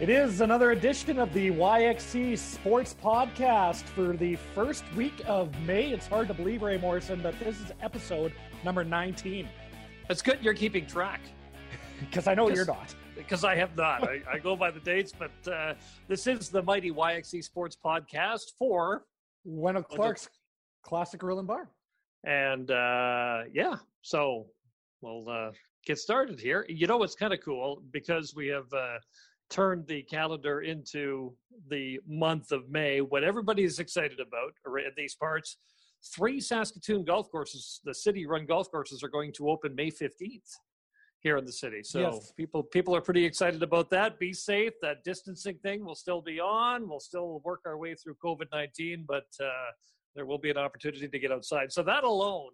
It is another edition of the YXE Sports Podcast for the first week of May. It's hard to believe, Wray Morrison, that this is episode number 19. That's good you're keeping track. Because I know you're not. Because I have not. I, I, go by the dates, but uh, this is the mighty YXE Sports Podcast for Wendel Clark's Classic Grill and Bar. And uh, yeah, so we'll uh, get started here. You know what's kind of cool? Because we have uh, turned the calendar into the month of May, what everybody is excited about in these parts. Three Saskatoon golf courses, the city run golf courses, are going to open May 15th here in the city. So yes. people people are pretty excited about that. Be safe. That distancing thing will still be on. We'll still work our way through COVID nineteen, but uh, there will be an opportunity to get outside. So that alone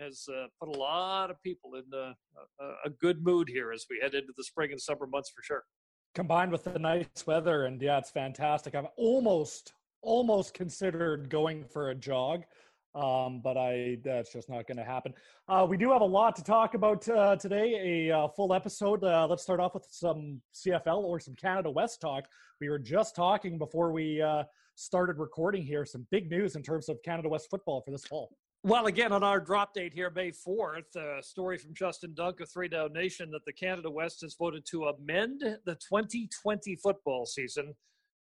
has uh, put a lot of people in uh, a, a good mood here as we head into the spring and summer months for sure combined with the nice weather and yeah it's fantastic. I've almost almost considered going for a jog um, but i that's just not going to happen. Uh, we do have a lot to talk about uh, today a uh, full episode. Uh, let's start off with some cfl or some canada west talk. We were just talking before we uh, started recording here some big news in terms of canada west football for this fall well, again, on our drop date here, May 4th, a story from Justin Dunk of Three Down Nation that the Canada West has voted to amend the 2020 football season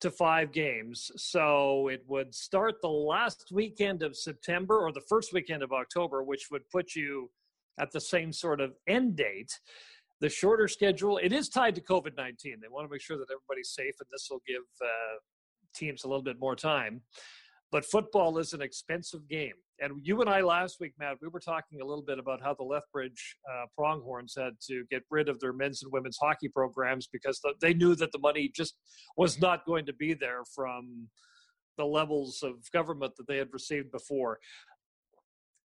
to five games. So it would start the last weekend of September or the first weekend of October, which would put you at the same sort of end date. The shorter schedule, it is tied to COVID 19. They want to make sure that everybody's safe, and this will give uh, teams a little bit more time. But football is an expensive game. And you and I last week, Matt, we were talking a little bit about how the Lethbridge uh, Pronghorns had to get rid of their men's and women's hockey programs because the, they knew that the money just was not going to be there from the levels of government that they had received before.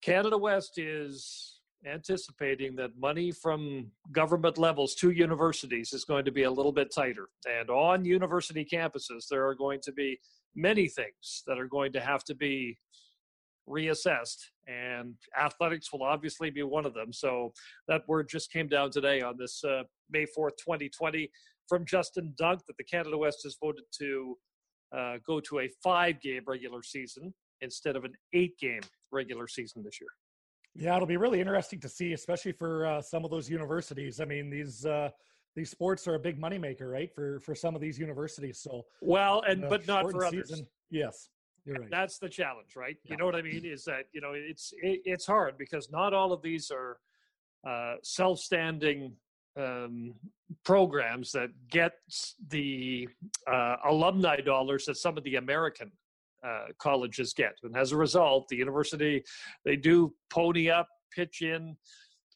Canada West is anticipating that money from government levels to universities is going to be a little bit tighter. And on university campuses, there are going to be many things that are going to have to be reassessed and athletics will obviously be one of them so that word just came down today on this uh, may 4th 2020 from justin dunk that the canada west has voted to uh, go to a five game regular season instead of an eight game regular season this year yeah it'll be really interesting to see especially for uh, some of those universities i mean these uh, these sports are a big moneymaker, right? For for some of these universities. So well, and but not for others. Season, yes, you're right. That's the challenge, right? Yeah. You know what I mean? Is that you know it's it, it's hard because not all of these are uh, self-standing um, programs that get the uh, alumni dollars that some of the American uh, colleges get, and as a result, the university they do pony up, pitch in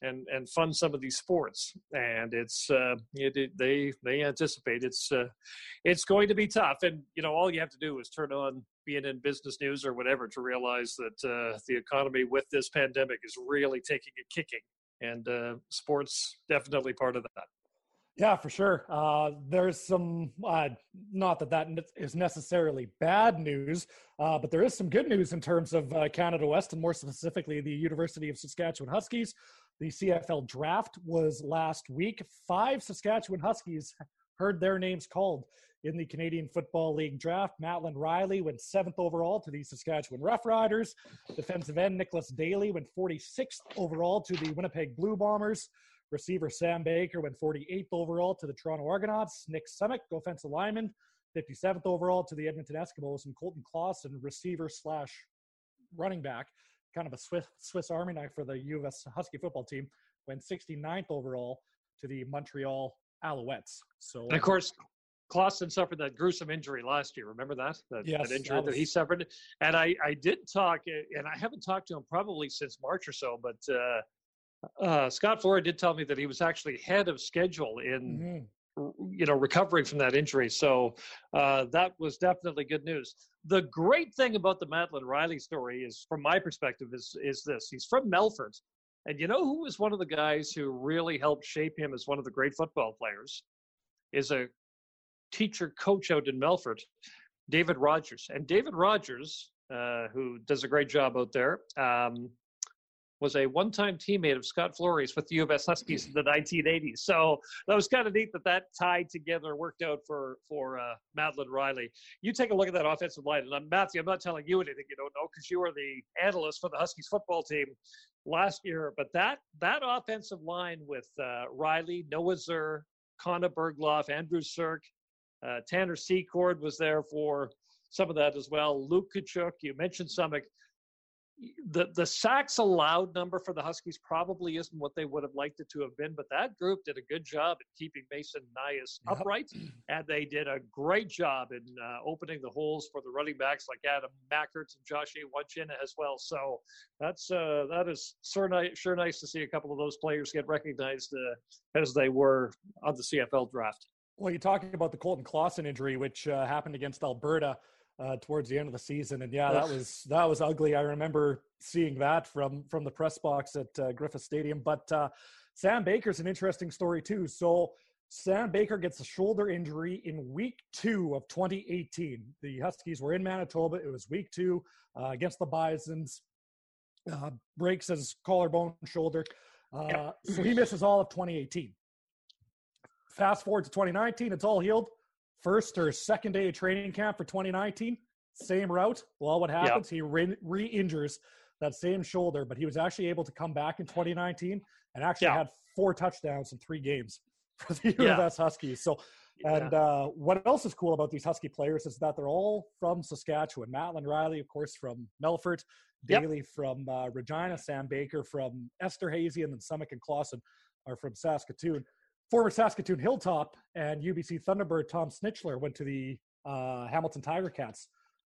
and and fund some of these sports. And it's uh, it, they they anticipate it's uh, it's going to be tough. And you know, all you have to do is turn on BNN Business News or whatever to realize that uh, the economy with this pandemic is really taking a kicking, and uh, sports definitely part of that. Yeah, for sure. Uh, there's some, uh, not that that is necessarily bad news, uh, but there is some good news in terms of uh, Canada West and more specifically the University of Saskatchewan Huskies. The CFL draft was last week. Five Saskatchewan Huskies heard their names called in the Canadian Football League draft. Mattland Riley went seventh overall to the Saskatchewan Roughriders. Defensive end Nicholas Daly went 46th overall to the Winnipeg Blue Bombers. Receiver Sam Baker went 48th overall to the Toronto Argonauts. Nick Semick, offensive lineman, 57th overall to the Edmonton Eskimos. And Colton Clausen, receiver slash running back, kind of a Swiss, Swiss Army knife for the U.S. Husky football team, went 69th overall to the Montreal Alouettes. So, and of course, Clausen suffered that gruesome injury last year. Remember that? That, yes, that injury that, was... that, he suffered. And I, I did talk, and I haven't talked to him probably since March or so, but uh, uh, Scott Flory did tell me that he was actually ahead of schedule in. You know recovering from that injury. So uh, that was definitely good news. The great thing about the Mattland Riley story is from my perspective is is this. He's from melfort and you know who was one of the guys who really helped shape him as one of the great football players? Is a teacher coach out in Melfort, david rogers and david rogers uh, who does a great job out there um, was a one-time teammate of Scott Flory's with the U of S Huskies in the 1980s. So that was kind of neat that that tied together, worked out for for uh, Mattland Riley. You take a look at that offensive line, and I'm, Matthew, I'm not telling you anything you don't know because you were the analyst for the Huskies football team last year. But that that offensive line with uh, Riley, Noah Zur, Connor Bergloff, Andrew Sirk, uh, Tanner Secord was there for some of that as well. Luke Kachuk, you mentioned Summick the the sacks allowed number for the Huskies probably isn't what they would have liked it to have been, but that group did a good job at keeping Mason Nyhus yep. upright, and they did a great job in uh, opening the holes for the running backs like Adam Machart and Josh Wachina as well. So that's uh, that is sure nice, sure nice to see a couple of those players get recognized uh, as they were on the CFL draft. Well, you're talking about the Colton Clausen injury, which uh, happened against Alberta uh, towards the end of the season. And yeah, that was that was ugly. I remember seeing that from from the press box at uh, Griffith Stadium. But uh, Sam Baker's an interesting story too. So Sam Baker gets a shoulder injury in week two of 2018. The Huskies were in Manitoba. It was week two uh, against the Bisons. Uh, breaks his collarbone shoulder. Uh, so he misses all of 2018. Fast forward to 2019, it's all healed first or second day of training camp for 2019, same route. Well, what happens? He re injures that same shoulder, but he was actually able to come back in 2019 and actually had four touchdowns in three games for the U of S Huskies. So, and uh, what else is cool about these Husky players is that they're all from Saskatchewan. Mattland Riley, of course, from Melfort, Daly yep. from uh, Regina, Sam Baker from Esterhazy, and then Summick and Clausen are from Saskatoon former Saskatoon Hilltop and UBC Thunderbird Tom Snitchler went to the uh, Hamilton Tiger Cats.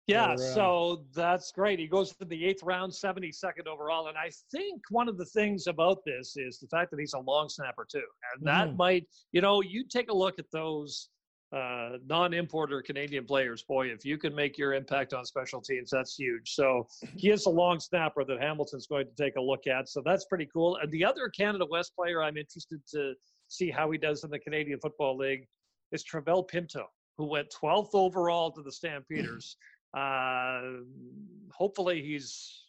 Yeah, uh, so that's great. He goes to the eighth round, 72nd overall. And I think one of the things about this is the fact that he's a long snapper, too. And that mm. might, you know, you take a look at those uh, non importer Canadian players. Boy, if you can make your impact on special teams, that's huge. So he is a long snapper that Hamilton's going to take a look at. So that's pretty cool. And the other Canada West player I'm interested to see how he does in the Canadian Football League is Travell Pinto, who went 12th overall to the Stampeders. Uh, hopefully, he's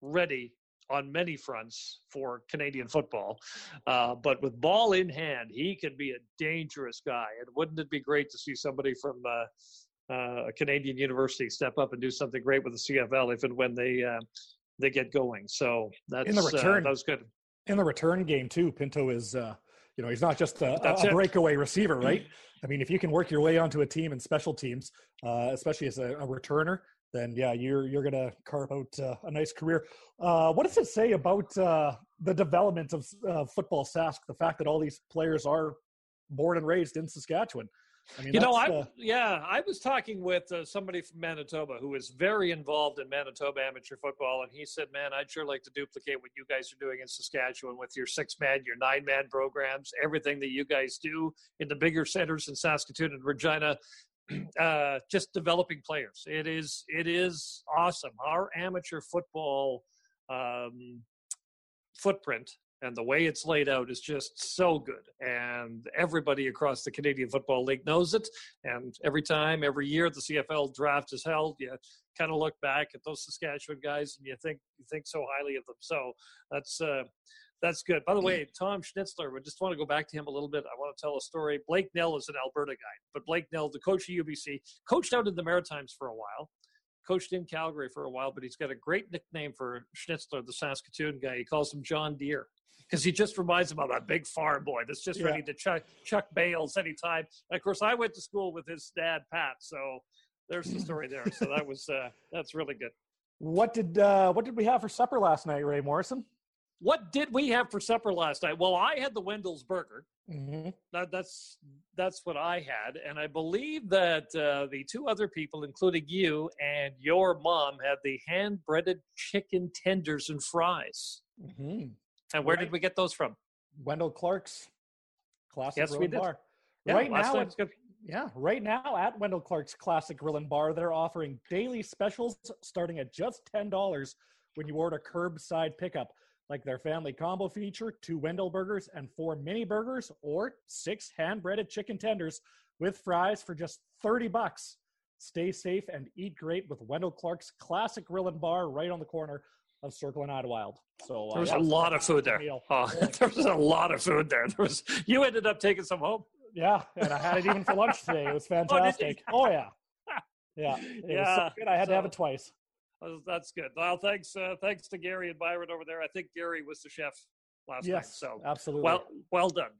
ready on many fronts for Canadian football. Uh, but with ball in hand, he can be a dangerous guy. And wouldn't it be great to see somebody from uh, uh, a Canadian university step up and do something great with the CFL if and when they uh, they get going? So that's in the uh, return. that was good. In the return game too, Pinto is uh, you know, he's not just a, a breakaway receiver, right? I mean, if you can work your way onto a team in special teams, uh, especially as a, a, returner, then yeah, you're you're gonna carve out uh, a nice career. Uh, what does it say about uh, the development of football Sask? The fact that all these players are born and raised in Saskatchewan. I mean, you know, I uh, yeah, I was talking with uh, somebody from Manitoba who is very involved in Manitoba amateur football, and he said, "Man, I'd sure like to duplicate what you guys are doing in Saskatchewan with your six man, your nine man programs, everything that you guys do in the bigger centers in Saskatoon and Regina." Uh, just developing players. It is it is awesome. Our amateur football um, footprint and the way it's laid out is just so good. And everybody across the Canadian Football League knows it. And every time, every year, the CFL draft is held, you kind of look back at those Saskatchewan guys and you think you think so highly of them. So that's uh, that's good. By the way, Tom Schnitzler, we just want to go back to him a little bit. I want to tell a story. Blake Nill is an Alberta guy, but Blake Nill, the coach of UBC, coached out in the Maritimes for a while coached in Calgary for a while, but he's got a great nickname for Schnitzler, the Saskatoon guy. He calls him John Deere because he just reminds him of a big farm boy that's just yeah. ready to chuck, chuck bales anytime. And of course, I went to school with his dad, Pat. So there's the story there. So that was uh, that's really good. What did uh, what did we have for supper last night, Wray Morrison? What did we have for supper last night? Well, I had the Wendel's burger. Mm-hmm. That, that's that's what I had, and I believe that uh, the two other people, including you and your mom, had the hand breaded chicken tenders and fries. Mm-hmm. And where right. did we get those from? Wendel Clark's Classic yes, Grill we did. Bar. Yeah, right now, at, yeah, right now at Wendel Clark's Classic Grill and Bar, they're offering daily specials starting at just ten dollars when you order curbside pickup, like their family combo feature, two Wendel burgers and four mini burgers, or six hand breaded chicken tenders with fries for just thirty bucks. Stay safe and eat great with Wendel Clark's Classic Grill and Bar right on the corner of Circle and wild. So uh, there was a lot of food there. Oh, there was a lot of food there. There was. You ended up taking some home. Yeah, and I had it even for lunch today. It was oh, fantastic. oh, oh yeah, yeah, it yeah. So good. I had so, to have it twice. That's good. Well, thanks, uh, thanks to Gary and Byron over there. I think Gary was the chef last yes, night. So absolutely. Well, well done.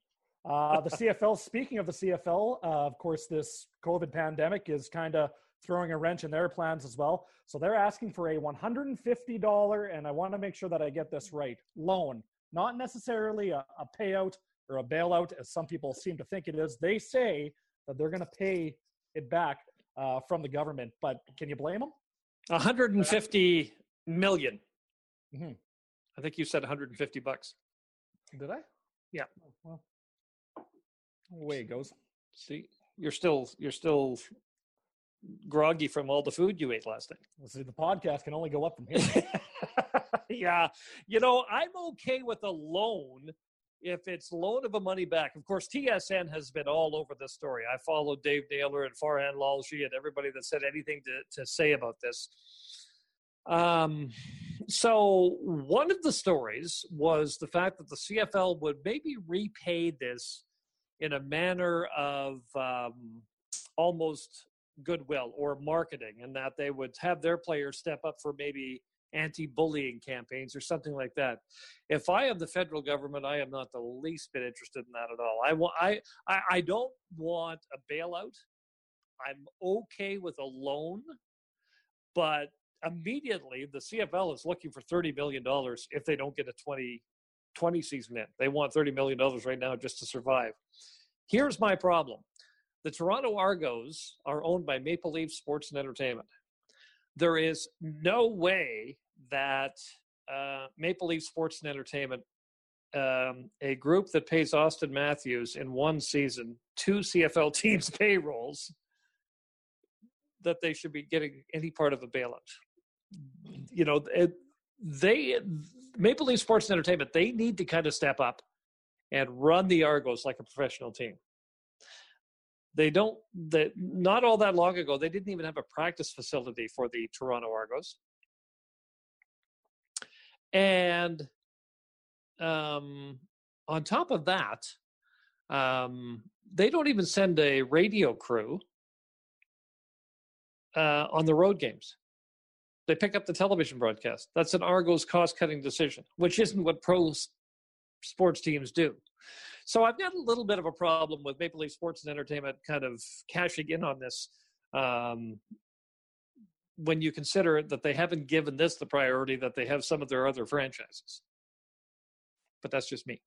uh, the CFL. Speaking of the CFL, uh, of course, this COVID pandemic is kind of throwing a wrench in their plans as well. So they're asking for a $150, and I want to make sure that I get this right, loan, not necessarily a, a payout or a bailout, as some people seem to think it is. They say that they're going to pay it back uh, from the government, but can you blame them? 150 million. Mm-hmm. I think you said 150 bucks. Did I? Yeah. Oh, well, away it goes. See, you're still you're still groggy from all the food you ate last night. Well, see, the podcast can only go up from here. yeah, you know, I'm okay with a loan if it's loan of a money back. Of course, TSN has been all over this story. I followed Dave Naylor and Farhan Lalji and everybody that said anything to, to say about this. Um, so one of the stories was the fact that the CFL would maybe repay this in a manner of um, almost goodwill or marketing, and that they would have their players step up for maybe anti-bullying campaigns or something like that. If I am the federal government, I am not the least bit interested in that at all. I want I I, I don't want a bailout. I'm okay with a loan, but immediately the CFL is looking for thirty million dollars if they don't get a 20, 20 season in. They want thirty million dollars right now just to survive. Here's my problem. The Toronto Argos are owned by Maple Leaf Sports and Entertainment there is no way that uh, Maple Leaf Sports and Entertainment, um, a group that pays Auston Matthews in one season two CFL teams' payrolls, that they should be getting any part of a bailout. You know, it, they Maple Leaf Sports and Entertainment they need to kind of step up and run the Argos like a professional team they don't that not all that long ago they didn't even have a practice facility for the toronto argos. And um, on top of that um, they don't even send a radio crew uh, on the road games. They pick up the television broadcast. That's an argos cost cutting decision which isn't what pro sports teams do so I've got a little bit of a problem with Maple Leaf Sports and Entertainment kind of cashing in on this. Um, when you consider that they haven't given this the priority that they have some of their other franchises. But that's just me.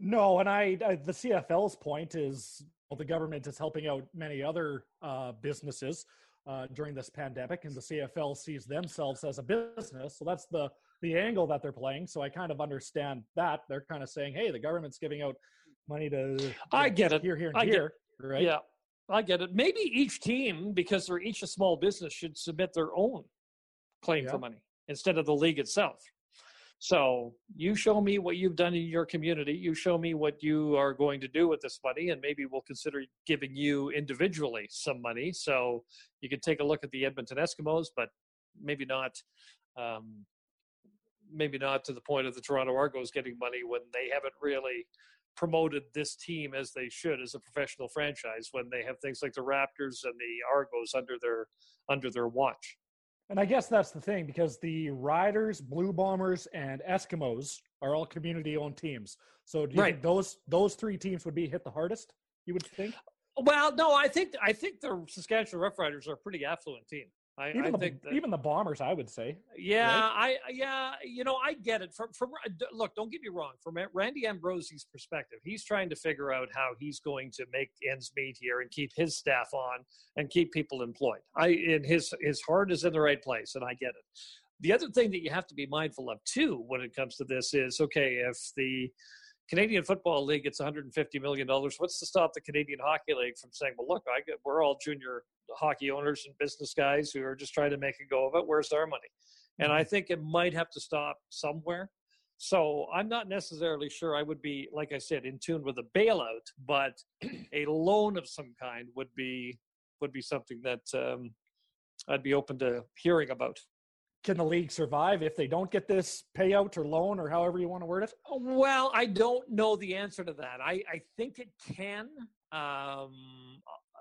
No, and I, I the CFL's point is well, the government is helping out many other uh, businesses uh, during this pandemic, and the CFL sees themselves as a business. So that's the the angle that they're playing. So I kind of understand that they're kind of saying, "Hey, the government's giving out money to. I get it. Here, here, and I here. Get, right? Yeah, I get it. Maybe each team, because they're each a small business, should submit their own claim yeah. for money instead of the league itself. So you show me what you've done in your community. You show me what you are going to do with this money, and maybe we'll consider giving you individually some money. So you can take a look at the Edmonton Eskimos, but maybe not. Um, maybe not to the point of the Toronto Argos getting money when they haven't really promoted this team as they should as a professional franchise when they have things like the Raptors and the Argos under their under their watch. And I guess that's the thing because the Riders, Blue Bombers, and Eskimos are all community-owned teams. So do you right. think those those three teams would be hit the hardest? You would think. Well, no, I think I think the Saskatchewan Roughriders are a pretty affluent team. I, even I the, think that, even the bombers, I would say. Yeah, right? I yeah, you know, I get it. From from uh, look, don't get me wrong. From Randy Ambrosie's perspective, he's trying to figure out how he's going to make ends meet here and keep his staff on and keep people employed. I and his his heart is in the right place, and I get it. The other thing that you have to be mindful of too when it comes to this is okay if the Canadian Football League gets 150 million dollars. What's to stop the Canadian Hockey League from saying, "Well, look, I get, we're all junior hockey owners and business guys who are just trying to make a go of it. Where's our money?" And I mm-hmm. think it might have to stop somewhere. So I'm not necessarily sure I would be, like I said, in tune with a bailout, but a loan of some kind would be would be something that um, I'd be open to hearing about. Can the league survive if they don't get this payout or loan or however you want to word it? Well, I don't know the answer to that. I, I think it can. Um,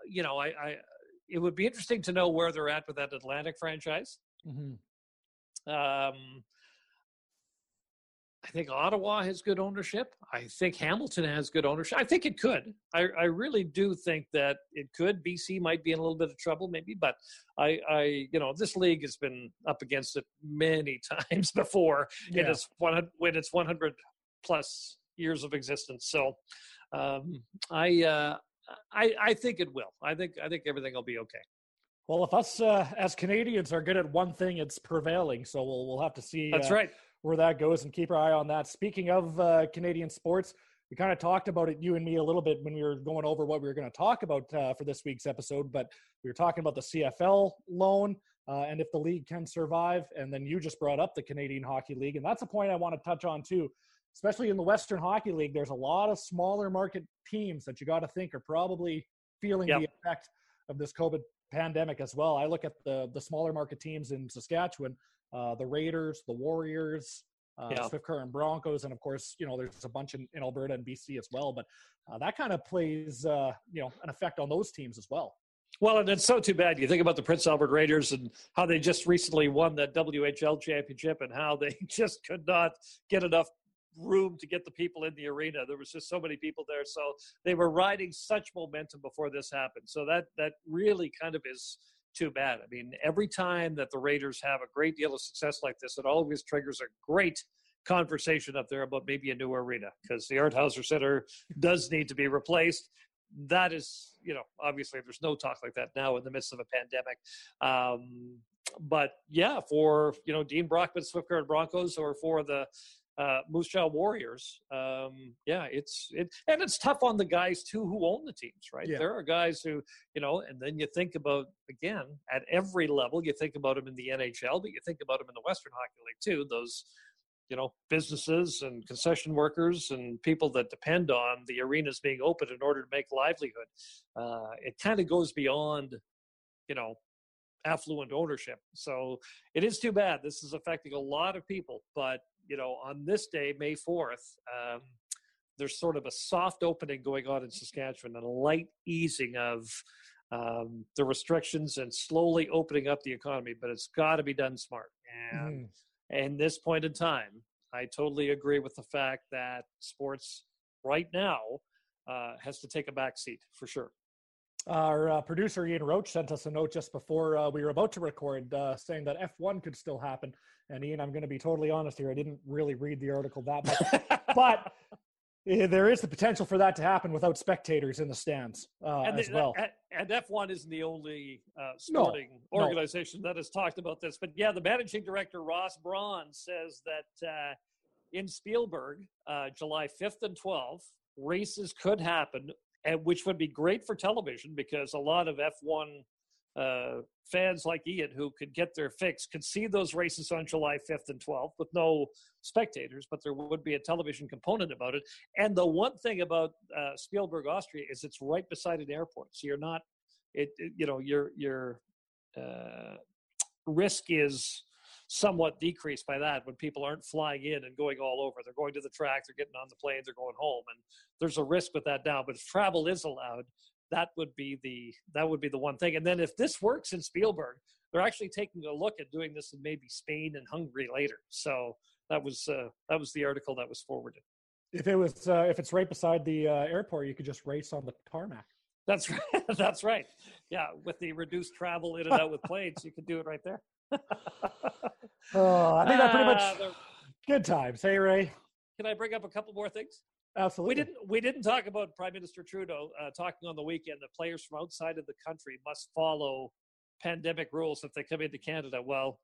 you know, I, I, it would be interesting to know where they're at with that Atlantic franchise. Mm-hmm. Um, I think Ottawa has good ownership. I think Hamilton has good ownership. I think it could. I, I really do think that it could. BC might be in a little bit of trouble, maybe, but I, I you know, this league has been up against it many times before yeah. in its one when it's 100 plus years of existence. So, um, I, uh, I, I think it will. I think I think everything will be okay. Well, if us uh, as Canadians are good at one thing, it's prevailing. So we'll we'll have to see. That's uh, right where that goes and keep our eye on that. Speaking of uh, Canadian sports, we kind of talked about it, you and me, a little bit when we were going over what we were going to talk about uh, for this week's episode. But we were talking about the CFL loan uh, and if the league can survive. And then you just brought up the Canadian Hockey League. And that's a point I want to touch on too, especially in the Western Hockey League. There's a lot of smaller market teams that you got to think are probably feeling yep. the effect of this COVID pandemic as well. I look at the the smaller market teams in Saskatchewan uh, the Raiders, the Warriors, uh, yeah. Swift Current Broncos, and of course, you know, there's a bunch in, in Alberta and BC as well. But uh, that kind of plays, uh, you know, an effect on those teams as well. Well, and it's so too bad. You think about the Prince Albert Raiders and how they just recently won that WHL championship and how they just could not get enough room to get the people in the arena. There was just so many people there, so they were riding such momentum before this happened. So that that really kind of is too bad. I mean, every time that the Raiders have a great deal of success like this, it always triggers a great conversation up there about maybe a new arena because the Art Hauser Center does need to be replaced. That is, you know, obviously there's no talk like that now in the midst of a pandemic. Um, but yeah, for you know Dean Brockman, Swift Current Broncos, or for the uh, Moose Jaw Warriors. Um, yeah, it's it, and it's tough on the guys too who own the teams, right? Yeah. There are guys who, you know, and then you think about again at every level. You think about them in the NHL, but you think about them in the Western Hockey League too. Those, you know, businesses and concession workers and people that depend on the arenas being open in order to make livelihood. Uh, it kind of goes beyond, you know, affluent ownership. So it is too bad. This is affecting a lot of people, but you know, on this day, May 4th, um, there's sort of a soft opening going on in Saskatchewan and a light easing of um, the restrictions and slowly opening up the economy, but it's got to be done smart. And mm. this point in time, I totally agree with the fact that sports right now uh, has to take a back seat for sure. Our uh, producer Ian Roach sent us a note just before uh, we were about to record, uh, saying that F1 could still happen. And Ian, I'm going to be totally honest here. I didn't really read the article that much, but eh, there is the potential for that to happen without spectators in the stands uh, and as well. And F1 isn't the only uh, sporting no, organization no. that has talked about this. But yeah, the managing director Ross Brawn says that uh, in Spielberg, July 5th and 12th, races could happen and which would be great for television because a lot of F1 uh, fans like Ian who could get their fix could see those races on July 5th and 12th with no spectators, but there would be a television component about it. And the one thing about uh, Spielberg, Austria, is it's right beside an airport, so you're not, it, it you know, your your uh, risk is somewhat decreased by that when people aren't flying in and going all over. They're going to the track, they're getting on the plane, they're going home, and there's a risk with that now. But if travel is allowed, that would be the that would be the one thing. And then if this works in Spielberg, they're actually taking a look at doing this in maybe Spain and Hungary later. So that was uh, that was the article that was forwarded. If it was uh, if it's right beside the uh, airport, you could just race on the tarmac. That's right. That's right. Yeah, with the reduced travel in and out with planes, you could do it right there. oh, I think that pretty much uh, good times. Hey, Wray. Can I bring up a couple more things? Absolutely. We didn't. We didn't talk about Prime Minister Trudeau uh, talking on the weekend that players from outside of the country must follow pandemic rules if they come into Canada. Well,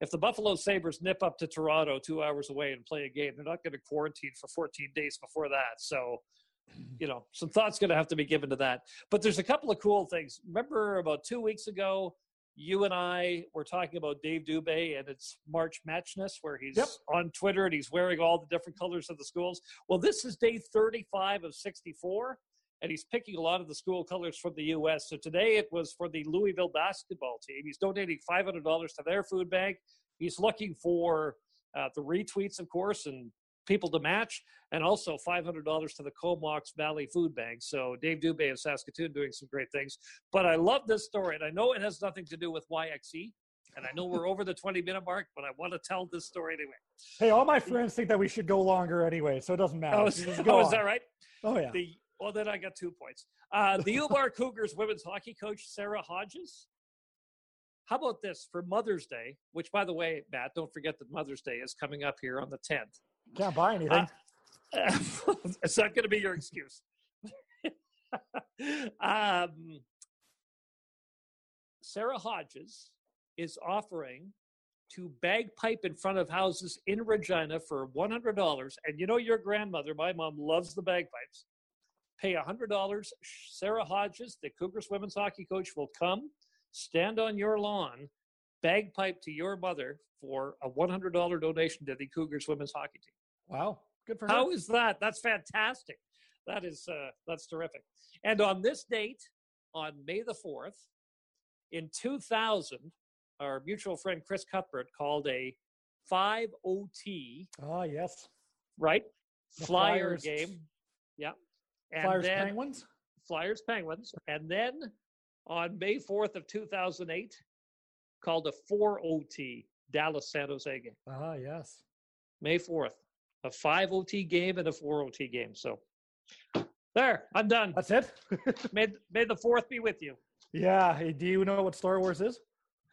if the Buffalo Sabres nip up to Toronto, two hours away, and play a game, they're not going to quarantine for 14 days before that. So, you know, some thought's going to have to be given to that. But there's a couple of cool things. Remember about two weeks ago, you and I were talking about Dave Dubé and it's March Matchness, where he's yep. on Twitter and he's wearing all the different colors of the schools. Well, this is day 35 of 64, and he's picking a lot of the school colors from the U.S. So today it was for the Louisville basketball team. He's donating $500 to their food bank. He's looking for uh, the retweets, of course, and people to match, and also $500 to the Comox Valley Food Bank. So Dave Dubé of Saskatoon doing some great things. But I love this story, and I know it has nothing to do with YXE, and I know we're over the 20 minute mark, but I want to tell this story anyway. Hey, all my friends think that we should go longer anyway, so it doesn't matter. Oh, is, oh, is that right? Oh, yeah. The, well, then I got two points. Uh, the Ubar Cougars women's hockey coach, Sarah Hodges. How about this for Mother's Day, which, by the way, Matt, don't forget that Mother's Day is coming up here on the 10th. Can't buy anything. Uh, it's not going to be your excuse. um, Sarah Hodges is offering to bagpipe in front of houses in Regina for $100. And you know your grandmother, my mom loves the bagpipes. Pay $100. Sarah Hodges, the Cougars women's hockey coach, will come, stand on your lawn, bagpipe to your mother for a $100 donation to the Cougars women's hockey team. Wow, good for her. How is that? That's fantastic. That is uh, that's terrific. And on this date, on May the fourth, in 2000, our mutual friend Chris Cuthbert called a five OT. Ah, yes. Right, The flyer Flyers- game. Yeah, and Flyers then Penguins. Flyers Penguins, and then on May fourth of 2008, called a four OT Dallas San Jose game. Ah, yes. May 4th. A five OT game and a four OT game. So there, I'm done. That's it. May, may the 4th be with you. yeah. Hey, do you know what Star Wars is?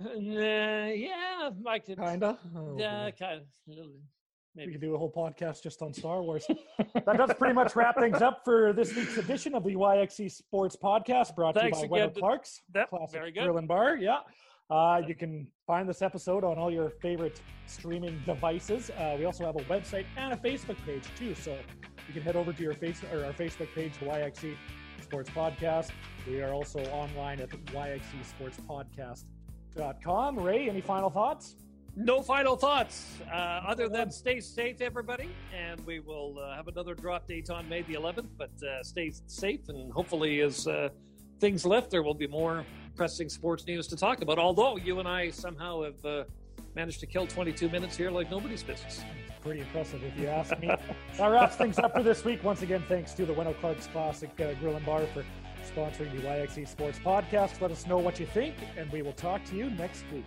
Uh, yeah, I could. Kinda. Oh, yeah, kind of. Maybe. We could do a whole podcast just on Star Wars. that does pretty much wrap things up for this week's edition of the YXE Sports Podcast, brought Thanks to you by Wendel Clark's Yep, Classic very good. Grill and Bar. Yeah. Uh, you can find this episode on all your favorite streaming devices. Uh, we also have a website and a Facebook page too, so you can head over to your face or our Facebook page, YXE Sports Podcast. We are also online at yxesportspodcast.com. Wray, any final thoughts? No final thoughts uh, other than stay safe, everybody. And we will uh, have another drop date on May the 11th, but uh, stay safe. And hopefully, as uh, things lift, there will be more pressing sports news to talk about. Although you and I somehow have uh, managed to kill 22 minutes here like nobody's business. Pretty impressive, if you ask me. that wraps things up for this week. Once again, thanks to the Wendel Clark's Classic uh, Grill and Bar for sponsoring the YXE Sports Podcast. Let us know what you think, and we will talk to you next week.